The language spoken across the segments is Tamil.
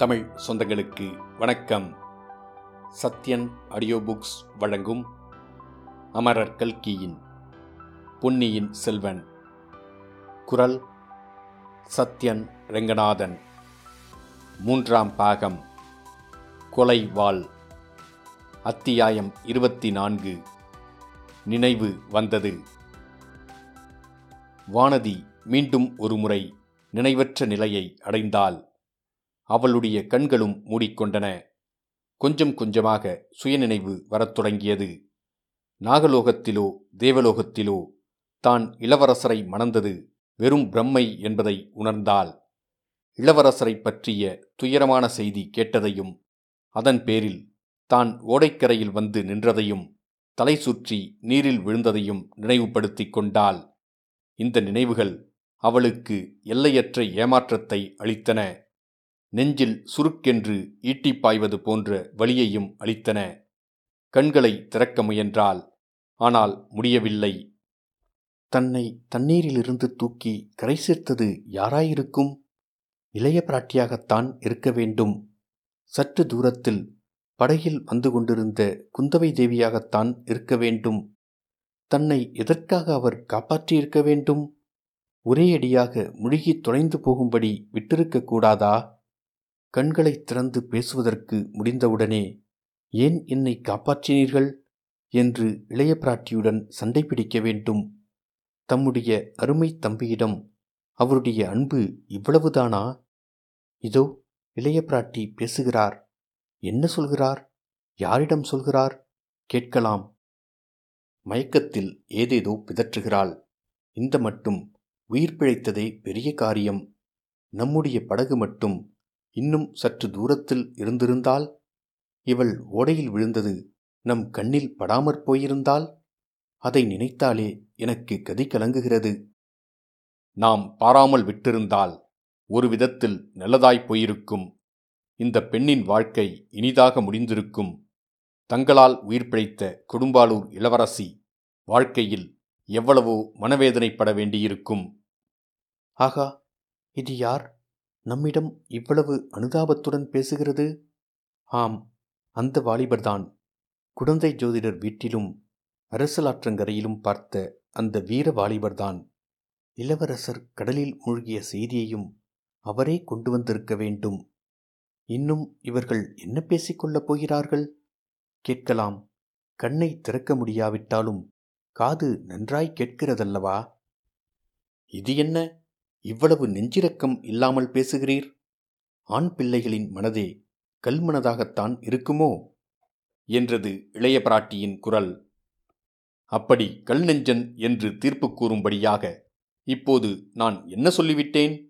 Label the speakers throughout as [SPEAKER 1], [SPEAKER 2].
[SPEAKER 1] தமிழ் சொந்தங்களுக்கு வணக்கம். சத்யன் ஆடியோ புக்ஸ் வழங்கும் அமரர் கல்கியின் பொன்னியின் செல்வன். குரல் சத்யன் ரெங்கநாதன். மூன்றாம் பாகம். கொலை வாள். அத்தியாயம் இருபத்தி நான்கு நினைவு வந்தது. வானதி மீண்டும் ஒருமுறை நினைவற்ற நிலையை அடைந்தாள். அவளுடைய கண்களும் மூடிக்கொண்டன. கொஞ்சம் கொஞ்சமாக சுயநினைவு வரத் தொடங்கியது. நாகலோகத்திலோ தேவலோகத்திலோ தான் இளவரசரை மணந்தது வெறும் பிரம்மை என்பதை உணர்ந்தாள். இளவரசரை பற்றிய துயரமான செய்தி கேட்டதையும் அதன் பேரில் தான் ஓடைக்கரையில் வந்து நின்றதையும் தலை சுற்றி நீரில் விழுந்ததையும் நினைவுபடுத்திக் கொண்டாள். இந்த நினைவுகள் அவளுக்கு எல்லையற்ற ஏமாற்றத்தை அளித்தன. நெஞ்சில் சுருக்கென்று ஈட்டிப் பாய்வது போன்ற வழியையும் அளித்தன. கண்களை திறக்க முயன்றாள். ஆனால் முடியவில்லை. தன்னை தண்ணீரிலிருந்து தூக்கி கரை சேர்த்தது யாராயிருக்கும்? இளைய பிராட்டியாகத்தான் இருக்க வேண்டும். சற்று தூரத்தில் படகில் வந்து கொண்டிருந்த குந்தவை தேவியாகத்தான் இருக்க வேண்டும். தன்னை எதற்காக அவர் காப்பாற்றியிருக்க வேண்டும்? ஒரே அடியாக முழுகி தொலைந்து போகும்படி விட்டிருக்கக்கூடாதா கண்களை திறந்து பேசுவதற்கு முடிந்தவுடனே ஏன் என்னை காப்பாற்றினீர்கள்? என்று இளைய பிராட்டியுடன் சண்டை பிடிக்க வேண்டும். தம்முடைய அருமை தம்பியிடம் அவருடைய அன்பு இவ்வளவுதானா? இதோ இளைய பிராட்டி பேசுகிறார். என்ன சொல்கிறார்? யாரிடம் சொல்கிறார்? கேட்கலாம். மயக்கத்தில் ஏதேதோ பிதற்றுகிறாள். இந்த மட்டும் உயிர் பிழைத்ததே பெரிய காரியம். நம்முடைய படகு மட்டும் இன்னும் சற்று தூரத்தில் இருந்திருந்தால்? இவள் ஓடையில் விழுந்தது நம் கண்ணில் படாமற் போயிருந்தால்? அதை நினைத்தாலே எனக்கு கதி கலங்குகிறது. நாம் பாராமல் விட்டிருந்தால் ஒரு விதத்தில் நல்லதாய்ப் போயிருக்கும். இந்த பெண்ணின் வாழ்க்கை இனிதாக முடிந்திருக்கும். தங்களால் உயிர் பிழைத்த கொடும்பாளூர் இளவரசி வாழ்க்கையில் எவ்வளவோ மனவேதனைப்பட வேண்டியிருக்கும். ஆகா இது யார்? நம்மிடம் இவ்வளவு அனுதாபத்துடன் பேசுகிறது? ஆம் அந்த வாலிபர்தான். குடந்தை ஜோதிடர் வீட்டிலும் அரசலாற்றங்கரையிலும் பார்த்த அந்த வீர வாலிபர்தான். இளவரசர் கடலில் மூழ்கிய செய்தியையும் அவரே கொண்டு வந்திருக்க வேண்டும். இன்னும் இவர்கள் என்ன பேசிக்கொள்ளப் போகிறார்கள்? கேட்கலாம். கண்ணை திறக்க முடியாவிட்டாலும் காது நன்றாய் கேட்கிறதல்லவா? இது என்ன? இவ்வளவு நெஞ்சிரக்கம் இல்லாமல் பேசுகிறீர்? ஆண் பிள்ளைகளின் மனதே கல்மனதாகத்தான் இருக்குமோ? என்றது இளைய பிராட்டியின் குரல். அப்படி கல் நெஞ்சன் என்று தீர்ப்பு கூறும்படியாக இப்போது நான் என்ன சொல்லிவிட்டேன்?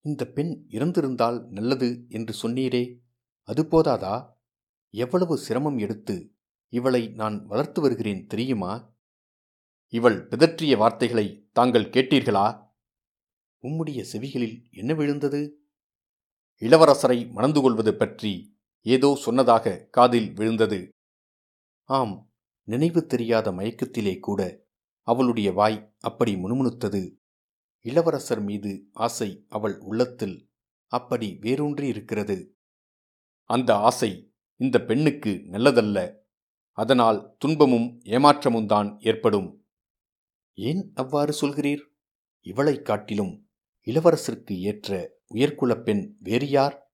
[SPEAKER 1] இந்த பெண் இறந்திருந்தால் நல்லது என்று சொன்னீரே அது போதாதா? எவ்வளவு சிரமம் எடுத்து இவளை நான் வளர்த்து வருகிறேன் தெரியுமா? இவள் பிதற்றிய வார்த்தைகளை தாங்கள் கேட்டீர்களா? உம்முடைய செவிகளில் என்ன விழுந்தது? இளவரசரை மணந்து கொள்வது பற்றி ஏதோ சொன்னதாக காதில் விழுந்தது. ஆம் நினைவு தெரியாத மயக்கத்திலே கூட அவளுடைய வாய் அப்படி முணுமுணுத்தது. இளவரசர் மீது ஆசை அவள் உள்ளத்தில் அப்படி வேரூன்றி இருக்கிறது. அந்த ஆசை இந்த பெண்ணுக்கு நல்லதல்ல. அதனால் துன்பமும் ஏமாற்றமும் தான் ஏற்படும். ஏன் அவ்வாறு சொல்கிறீர்? இவளைக் காட்டிலும் இளவரசருக்கு ஏற்ற உயர்குலப் பெண் வேறு யார்?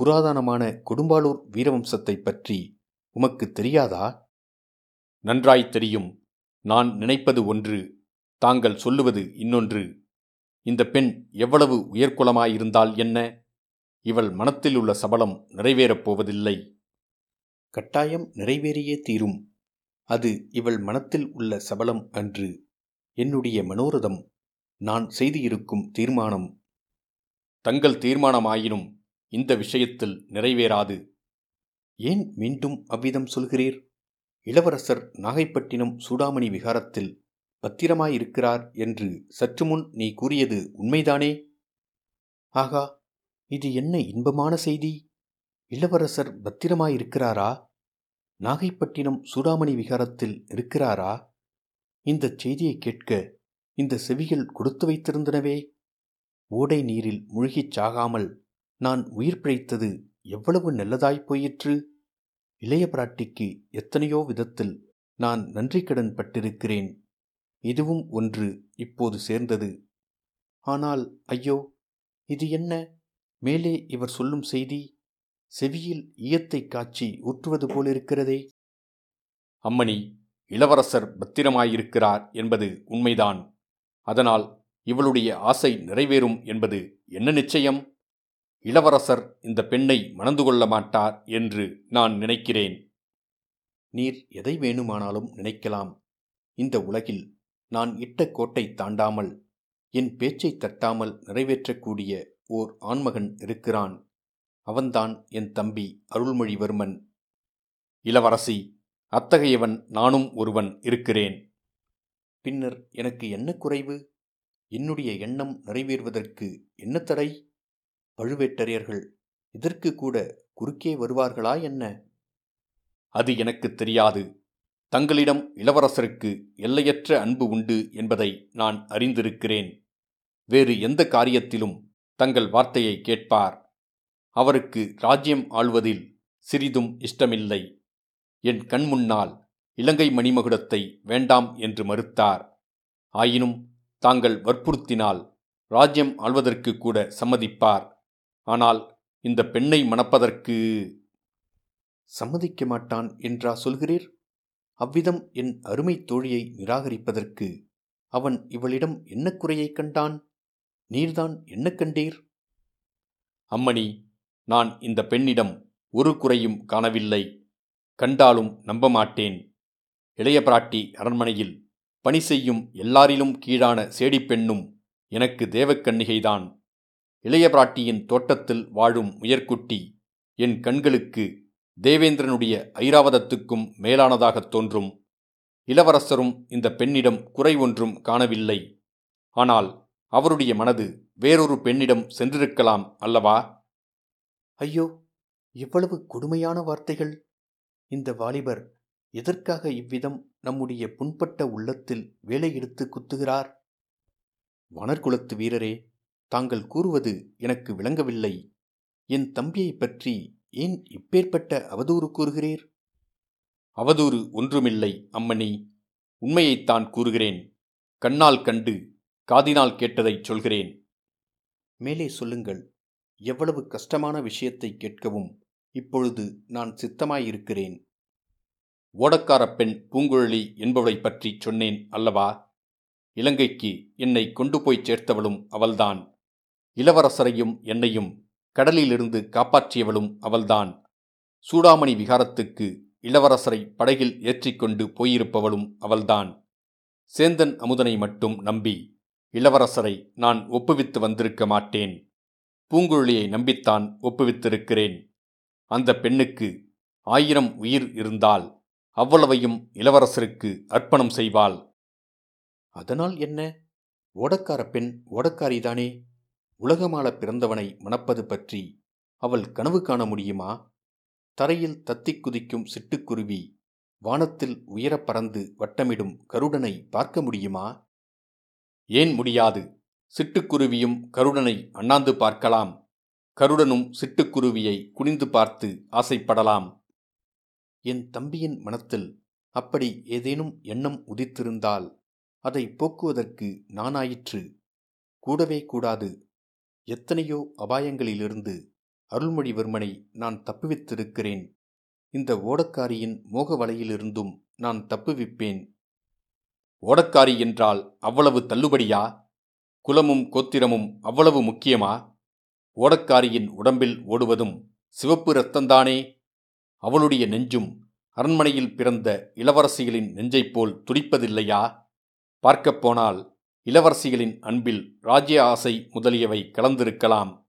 [SPEAKER 1] புராதனமான கொடும்பாளூர் வீரவம்சத்தை பற்றி உமக்கு தெரியாதா? நன்றாய் தெரியும். நான் நினைப்பது ஒன்று தாங்கள் சொல்லுவது இன்னொன்று. இந்த பெண் எவ்வளவு உயர்குலமாயிருந்தால் என்ன? இவள் மனத்தில் உள்ள சபலம் நிறைவேறப் போவதில்லை. கட்டாயம் நிறைவேறியே தீரும். அது இவள் மனத்தில் உள்ள சபலம் அன்று என்னுடைய மனோரதம். நான் செய்திருக்கும் தீர்மானம் தங்கள் தீர்மானமாயினும் இந்த விஷயத்தில் நிறைவேறாது. ஏன் மீண்டும் அவ்விதம் சொல்கிறீர்? இளவரசர் நாகைப்பட்டினம் சூடாமணி விகாரத்தில் பத்திரமாயிருக்கிறார் என்று சற்று முன் நீ கூறியது உண்மைதானே? ஆகா இது என்ன இன்பமான செய்தி? இளவரசர் பத்திரமாயிருக்கிறாரா? நாகைப்பட்டினம் சூடாமணி விகாரத்தில் இருக்கிறாரா? இந்த செய்தியை கேட்க இந்த செவிகள் கொடுத்து வைத்திருந்தனவே? ஓடை நீரில் முழுகிச் சாகாமல் நான் உயிர் பிழைத்தது எவ்வளவு நல்லதாய் போயிற்று? இளைய பிராட்டிக்கு எத்தனையோ விதத்தில் நான் நன்றி கடன் பட்டிருக்கிறேன். இதுவும் ஒன்று இப்போது சேர்ந்தது. ஆனால் ஐயோ இது என்ன? மேலே இவர் சொல்லும் செய்தி செவியில் ஈயத்தை காய்ச்சி ஊற்றுவது போலிருக்கிறதே. அம்மணி இளவரசர் பத்திரமாயிருக்கிறார் என்பது உண்மைதான். அதனால் இவளுடைய ஆசை நிறைவேறும் என்பது என்ன நிச்சயம்? இளவரசர் இந்த பெண்ணை மணந்து கொள்ள மாட்டார் என்று நான் நினைக்கிறேன். நீர் எதை வேணுமானாலும் நினைக்கலாம். இந்த உலகில் நான் இட்ட கோட்டை தாண்டாமல் என் பேச்சை தட்டாமல் நிறைவேற்றக்கூடிய ஓர் ஆண்மகன் இருக்கிறான். அவன்தான் என் தம்பி அருள்மொழிவர்மன். இளவரசி அத்தகையவன் நானும் ஒருவன் இருக்கிறேன். பின்னர் எனக்கு என்ன குறைவு? என்னுடைய எண்ணம் நிறைவேறுவதற்கு என்ன தடை? பழுவேட்டரையர்கள் இதற்கு கூட குறுக்கே வருவார்களா என்ன? அது எனக்கு தெரியாது. தங்களிடம் இளவரசருக்கு எல்லையற்ற அன்பு உண்டு என்பதை நான் அறிந்திருக்கிறேன். வேறு எந்த காரியத்திலும் தங்கள் வார்த்தையை கேட்பார். அவருக்கு ராஜ்யம் ஆள்வதில் சிறிதும் இஷ்டமில்லை. என் கண் முன்னால் இலங்கை மணிமகுடத்தை வேண்டாம் என்று மறுத்தார். ஆயினும் தாங்கள் வற்புறுத்தினால் ராஜ்யம் ஆள்வதற்கு கூட சம்மதிப்பார். ஆனால் இந்த பெண்ணை மணப்பதற்கு சம்மதிக்க மாட்டான் என்றா சொல்கிறீர்? அவ்விதம் என் அருமை தோழியை நிராகரிப்பதற்கு அவன் இவளிடம் என்ன குறையைக் கண்டான்? நீர்தான் என்ன கண்டீர்? அம்மணி நான் இந்த பெண்ணிடம் ஒரு குறையும் காணவில்லை. கண்டாலும் நம்ப மாட்டேன். இளைய பிராட்டி அரண்மனையில் பணி செய்யும் எல்லாரிலும் கீழான சேடிப்பெண்ணும் எனக்கு தேவக்கன்னிகைதான் இளைய பிராட்டியின் தோட்டத்தில் வாழும் உயர்குட்டி என் கண்களுக்கு தேவேந்திரனுடைய ஐராவதத்துக்கும் மேலானதாகத் தோன்றும். இளவரசரும் இந்த பெண்ணிடம் குறை ஒன்றும் காணவில்லை. ஆனால் அவருடைய மனது வேறொரு பெண்ணிடம் சென்றிருக்கலாம் அல்லவா? ஐயோ எவ்வளவு கொடுமையான வார்த்தைகள். இந்த வாலிபர் எதற்காக இவ்விதம் நம்முடைய புண்பட்ட உள்ளத்தில் வேலை எடுத்து குத்துகிறார்? வனர்குலத்து வீரரே தாங்கள் கூறுவது எனக்கு விளங்கவில்லை. என் தம்பியைப் பற்றி ஏன் இப்பேற்பட்ட அவதூறு கூறுகிறீர்? அவதூறு ஒன்றுமில்லை அம்மணி. உண்மையைத்தான் கூறுகிறேன். கண்ணால் கண்டு காதினால் கேட்டதைச் சொல்கிறேன். மேலே சொல்லுங்கள். எவ்வளவு கஷ்டமான விஷயத்தை கேட்கவும் இப்பொழுது நான் சித்தமாயிருக்கிறேன். ஓடக்கார பெண் பூங்குழலி என்பவளைப் பற்றி சொன்னேன் அல்லவா? இலங்கைக்கு என்னை கொண்டு போய் சேர்த்தவளும் அவள்தான். இளவரசரையும் என்னையும் கடலிலிருந்து காப்பாற்றியவளும் அவள்தான். சூடாமணி விகாரத்துக்கு இளவரசரை படகில் ஏற்றிக்கொண்டு போயிருப்பவளும் அவள்தான். சேந்தன் அமுதனை மட்டும் நம்பி இளவரசரை நான் ஒப்புவித்து வந்திருக்க மாட்டேன். பூங்குழலியை நம்பித்தான் ஒப்புவித்திருக்கிறேன். அந்த பெண்ணுக்கு ஆயிரம் உயிர் இருந்தால் அவ்வளவையும் இளவரசருக்கு அர்ப்பணம் செய்வாள். அதனால் என்ன? ஓடக்கார பெண் ஓடக்காரிதானே? உலகமாள பிறந்தவனை மணப்பது பற்றி அவள் கனவு காண முடியுமா? தரையில் தத்திக் குதிக்கும் சிட்டுக்குருவி வானத்தில் உயரப் பறந்து வட்டமிடும் கருடனை பார்க்க முடியுமா? ஏன் முடியாது? சிட்டுக்குருவியும் கருடனை அண்ணாந்து பார்க்கலாம். கருடனும் சிட்டுக்குருவியை குனிந்து பார்த்து ஆசைப்படலாம். என் தம்பியின் மனத்தில் அப்படி ஏதேனும் எண்ணம் உதித்திருந்தால் அதை போக்குவதற்கு நானாயிற்று. கூடவே கூடாது. எத்தனையோ அபாயங்களிலிருந்து அருள்மொழிவர்மனை நான் தப்புவித்திருக்கிறேன். இந்த ஓடக்காரியின் மோக வலையிலிருந்தும் நான் தப்புவிப்பேன். ஓடக்காரி என்றால் அவ்வளவு தள்ளுபடியா? குலமும் கோத்திரமும் அவ்வளவு முக்கியமா? ஓடக்காரியின் உடம்பில் ஓடுவதும் சிவப்பு ரத்தந்தானே அவளுடைய நெஞ்சும் அரண்மனையில் பிறந்த இளவரசிகளின் நெஞ்சைப் போல் துடிப்பதில்லையா? பார்க்கப் போனால் இளவரசிகளின் அன்பில் ராஜ்ய ஆசை முதலியவை கலந்திருக்கலாம்.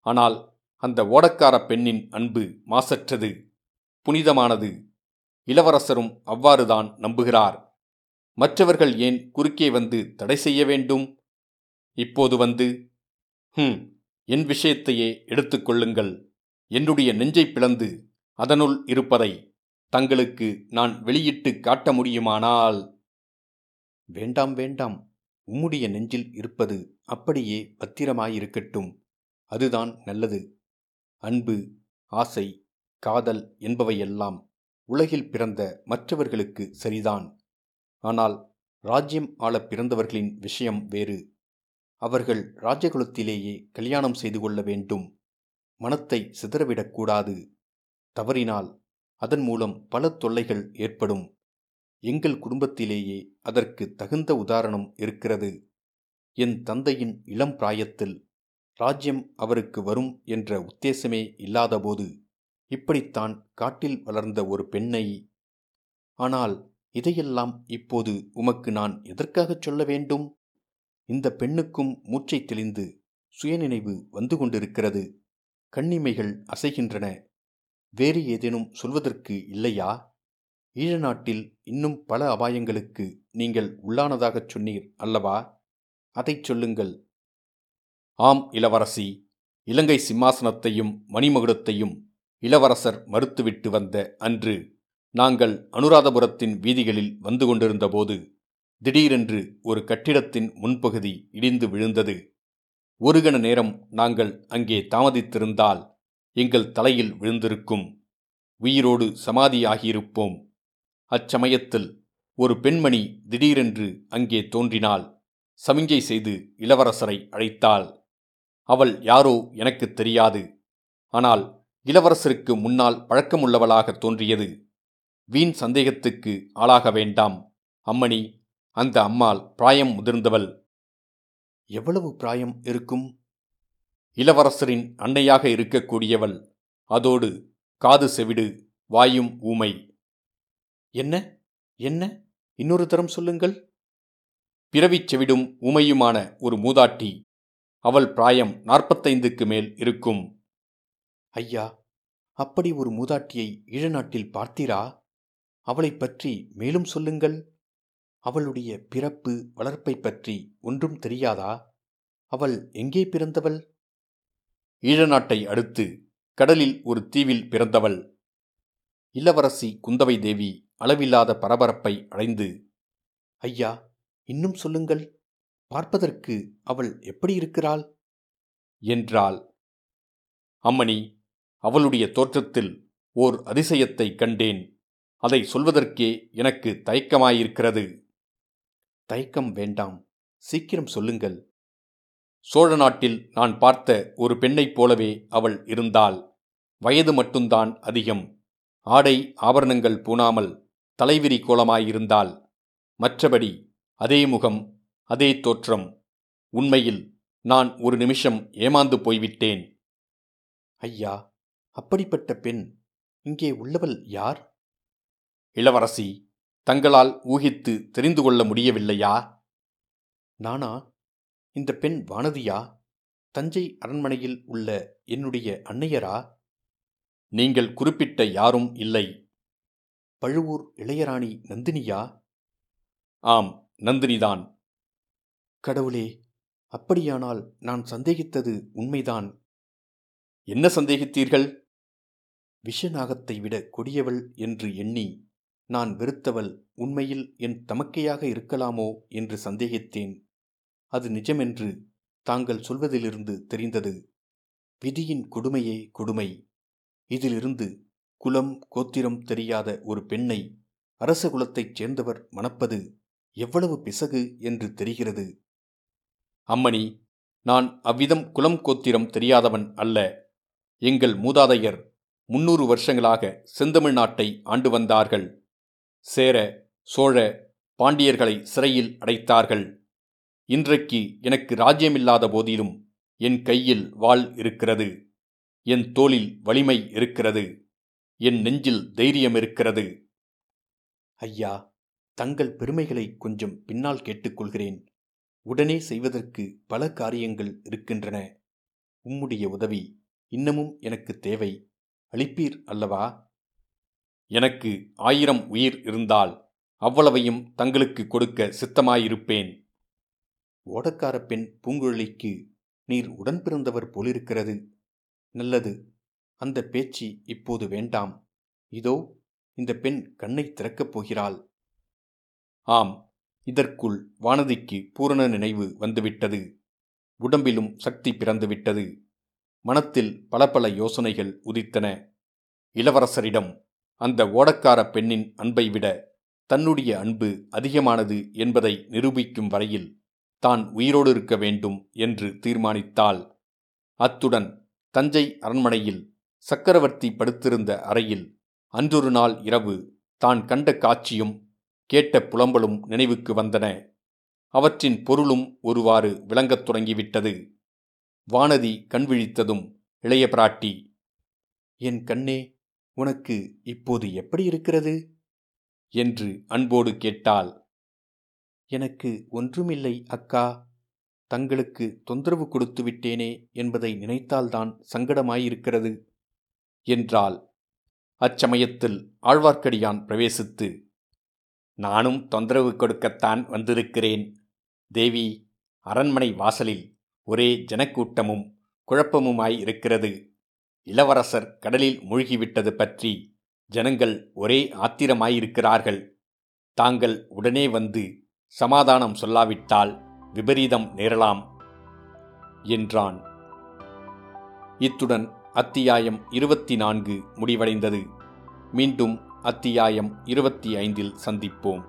[SPEAKER 1] ஆனால் அந்த ஓடக்கார பெண்ணின் அன்பு மாசற்றது புனிதமானது. இளவரசரும் அவ்வாறுதான் நம்புகிறார். மற்றவர்கள் ஏன் குறுக்கே வந்து தடை செய்ய வேண்டும்? இப்போது வந்து ஹும் என் விஷயத்தையே எடுத்துக்கொள்ளுங்கள் என்னுடைய நெஞ்சை பிளந்து அதனுள் இருப்பதை தங்களுக்கு நான் வெளியிட்டு காட்ட முடியுமானால்? வேண்டாம் வேண்டாம். உம்முடைய நெஞ்சில் இருப்பது அப்படியே பத்திரமாயிருக்கட்டும். அதுதான் நல்லது. அன்பு ஆசை காதல் என்பவையெல்லாம் உலகில் பிறந்த மற்றவர்களுக்கு சரிதான். ஆனால் ராஜ்யம் ஆள பிறந்தவர்களின் விஷயம் வேறு. அவர்கள் ராஜகுலத்திலேயே கல்யாணம் செய்து கொள்ள வேண்டும். மனத்தை சிதறவிடக்கூடாது. தவறினால் அதன் மூலம் பல தொல்லைகள் ஏற்படும். எங்கள் குடும்பத்திலேயே அதற்கு தகுந்த உதாரணம் இருக்கிறது. என் தந்தையின் இளம் பிராயத்தில் ராஜ்யம் அவருக்கு வரும் என்ற உத்தேசமே இல்லாதபோது இப்படித்தான் காட்டில் வளர்ந்த ஒரு பெண்ணை. ஆனால் இதையெல்லாம் இப்போது உமக்கு நான் எதற்காகச் சொல்ல வேண்டும்? இந்த பெண்ணுக்கும் மூச்சை தெளிந்து சுயநினைவு வந்து கொண்டிருக்கிறது. கண்ணிமைகள் அசைகின்றன. வேறு ஏதேனும் சொல்வதற்கு இல்லையா? ஈழ நாட்டில் இன்னும் பல அபாயங்களுக்கு நீங்கள் உள்ளானதாகச் சொன்னீர் அல்லவா? அதைச் சொல்லுங்கள். ஆம் இளவரசி. இலங்கை சிம்மாசனத்தையும் மணிமகுடத்தையும் இளவரசர் மறுத்துவிட்டு வந்த அன்று நாங்கள் அனுராதபுரத்தின் வீதிகளில் வந்து கொண்டிருந்தபோது திடீரென்று ஒரு கட்டிடத்தின் முன்பகுதி இடிந்து விழுந்தது. ஒரு கண நேரம் நாங்கள் அங்கே தாமதித்திருந்தால் எங்கள் தலையில் விழுந்திருக்கும். உயிரோடு சமாதியாகியிருப்போம். அச்சமயத்தில் ஒரு பெண்மணி திடீரென்று அங்கே தோன்றினாள். சமிஞ்சை செய்து இளவரசரை அழைத்தாள். அவள் யாரோ எனக்கு தெரியாது. ஆனால் இளவரசருக்கு முன்னால் பழக்கமுள்ளவளாக தோன்றியது. வீண் சந்தேகத்துக்கு ஆளாக வேண்டாம். அம்மணி அந்த அம்மாள் பிராயம் முதிர்ந்தவள். எவ்வளவு பிராயம் இருக்கும்? இளவரசரின் அன்னையாக இருக்கக்கூடியவள். அதோடு காது செவிடு வாயும் ஊமை. என்ன? என்ன? இன்னொரு தரம் சொல்லுங்கள். பிறவிச் செவிடும் ஊமையுமான ஒரு மூதாட்டி. அவள் பிராயம் நாற்பத்தைந்துக்கு மேல் இருக்கும். ஐயா அப்படி ஒரு மூதாட்டியை ஈழநாட்டில் பார்த்தீரா? அவளைப் பற்றி மேலும் சொல்லுங்கள். அவளுடைய பிறப்பு வளர்ப்பை பற்றி ஒன்றும் தெரியாதா? அவள் எங்கே பிறந்தவள்? ஈழநாட்டை அடுத்து கடலில் ஒரு தீவில் பிறந்தவள். இளவரசி குந்தவை தேவி அளவில்லாத பரபரப்பை அடைந்து ஐயா இன்னும் சொல்லுங்கள். பார்ப்பதற்கு அவள் எப்படி இருக்கிறாள்? என்றாள். அம்மணி அவளுடைய தோற்றத்தில் ஓர் அதிசயத்தை கண்டேன். அதை சொல்வதற்கே எனக்கு தயக்கமாயிருக்கிறது. தயக்கம் வேண்டாம். சீக்கிரம் சொல்லுங்கள். சோழ நாட்டில் நான் பார்த்த ஒரு பெண்ணைப் போலவே அவள் இருந்தாள். வயது மட்டும்தான் அதிகம். ஆடை ஆபரணங்கள் பூணாமல் தலைவிரி கோலமாயிருந்தாள். மற்றபடி அதே முகம் அதே தோற்றம். உண்மையில் நான் ஒரு நிமிஷம் ஏமாந்து போய்விட்டேன். ஐயா அப்படிப்பட்ட பெண் இங்கே உள்ளவள் யார்? இளவரசி தங்களால் ஊகித்து தெரிந்து கொள்ள முடியவில்லையா? நானா இந்த பெண் வானதியா? தஞ்சை அரண்மனையில் உள்ள என்னுடைய அன்னையரா? நீங்கள் குறிப்பிட்ட யாரும் இல்லை. பழுவூர் இளையராணி நந்தினியா? ஆம் நந்தினிதான். கடவுளே அப்படியானால் நான் சந்தேகித்தது உண்மைதான். என்ன சந்தேகித்தீர்கள்? விஷநாகத்தை விட கொடியவள் என்று எண்ணி நான் வெறுத்தவள் உண்மையில் என் தமக்கையாக இருக்கலாமோ என்று சந்தேகித்தேன். அது நிஜமென்று தாங்கள் சொல்வதிலிருந்து தெரிந்தது. விதியின் கொடுமையே கொடுமை. இதிலிருந்து குலம் கோத்திரம் தெரியாத ஒரு பெண்ணை அரச குலத்தைச் சேர்ந்தவர் மணப்பது எவ்வளவு பிசகு என்று தெரிகிறது. அம்மணி நான் அவ்விதம் குலம் கோத்திரம் தெரியாதவன் அல்ல. எங்கள் மூதாதையர் முன்னூறு வருஷங்களாக செந்தமிழ் நாட்டை ஆண்டு வந்தார்கள். சேர சோழ பாண்டியர்களை சிறையில் அடைத்தார்கள். இன்றைக்கு எனக்கு ராஜ்யமில்லாத போதிலும் என் கையில் வாள் இருக்கிறது. என் தோளில் வலிமை இருக்கிறது. என் நெஞ்சில் தைரியம் இருக்கிறது. ஐயா தங்கள் பெருமைகளை கொஞ்சம் பின்னால் கேட்டுக்கொள்கிறேன். உடனே செய்வதற்கு பல காரியங்கள் இருக்கின்றன. உம்முடைய உதவி இன்னமும் எனக்கு தேவை. அளிப்பீர் அல்லவா? எனக்கு ஆயிரம் உயிர் இருந்தால் அவ்வளவையும் தங்களுக்கு கொடுக்க சித்தமாயிருப்பேன். ஓடக்கார பெண் பூங்குழலிக்கு நீர் உடன் பிறந்தவர் போலிருக்கிறது. நல்லது. அந்த பேச்சு இப்போது வேண்டாம். இதோ இந்த பெண் கண்ணை திறக்கப் போகிறாள். ஆம் இதற்குள் வானதிக்கு பூரண நினைவு வந்துவிட்டது. உடம்பிலும் சக்தி பிறந்துவிட்டது. மனத்தில் பல பல யோசனைகள் உதித்தன. இளவரசரிடம் அந்த ஓடக்கார பெண்ணின் அன்பை விட தன்னுடைய அன்பு அதிகமானது என்பதை நிரூபிக்கும் வரையில் தான் உயிரோடு இருக்க வேண்டும் என்று தீர்மானித்தாள். அத்துடன் தஞ்சை அரண்மனையில் சக்கரவர்த்தி படுத்திருந்த அறையில் அன்றொரு நாள் இரவு தான் கண்ட காட்சியும் கேட்ட புலம்பலும் நினைவுக்கு வந்தன. அவற்றின் பொருளும் ஒருவாறு விளங்கத் தொடங்கிவிட்டது. வானதி கண்விழித்ததும் இளைய பிராட்டி என் கண்ணே உனக்கு இப்போது எப்படி இருக்கிறது? என்று அன்போடு கேட்டாள். எனக்கு ஒன்றுமில்லை அக்கா. தங்களுக்கு தொந்தரவு கொடுத்து விட்டேனே என்பதை நினைத்தால்தான் சங்கடமாயிருக்கிறது என்றாள். அச்சமயத்தில் ஆழ்வார்க்கடியான் பிரவேசித்து நானும் தொந்தரவு கொடுக்கத்தான் வந்திருக்கிறேன். தேவி அரண்மனை வாசலில் ஒரே ஜனக்கூட்டமும் குழப்பமுமாய் இருக்கிறது. இளவரசர் கடலில் மூழ்கிவிட்டது பற்றி ஜனங்கள் ஒரே ஆத்திரமாயிருக்கிறார்கள். தாங்கள் உடனே வந்து சமாதானம் சொல்லாவிட்டால் விபரீதம் நேரலாம் என்றான். இத்துடன் அத்தியாயம் இருபத்தி நான்கு முடிவடைந்தது. மீண்டும் அத்தியாயம் இருபத்தி ஐந்தில் சந்திப்போம்.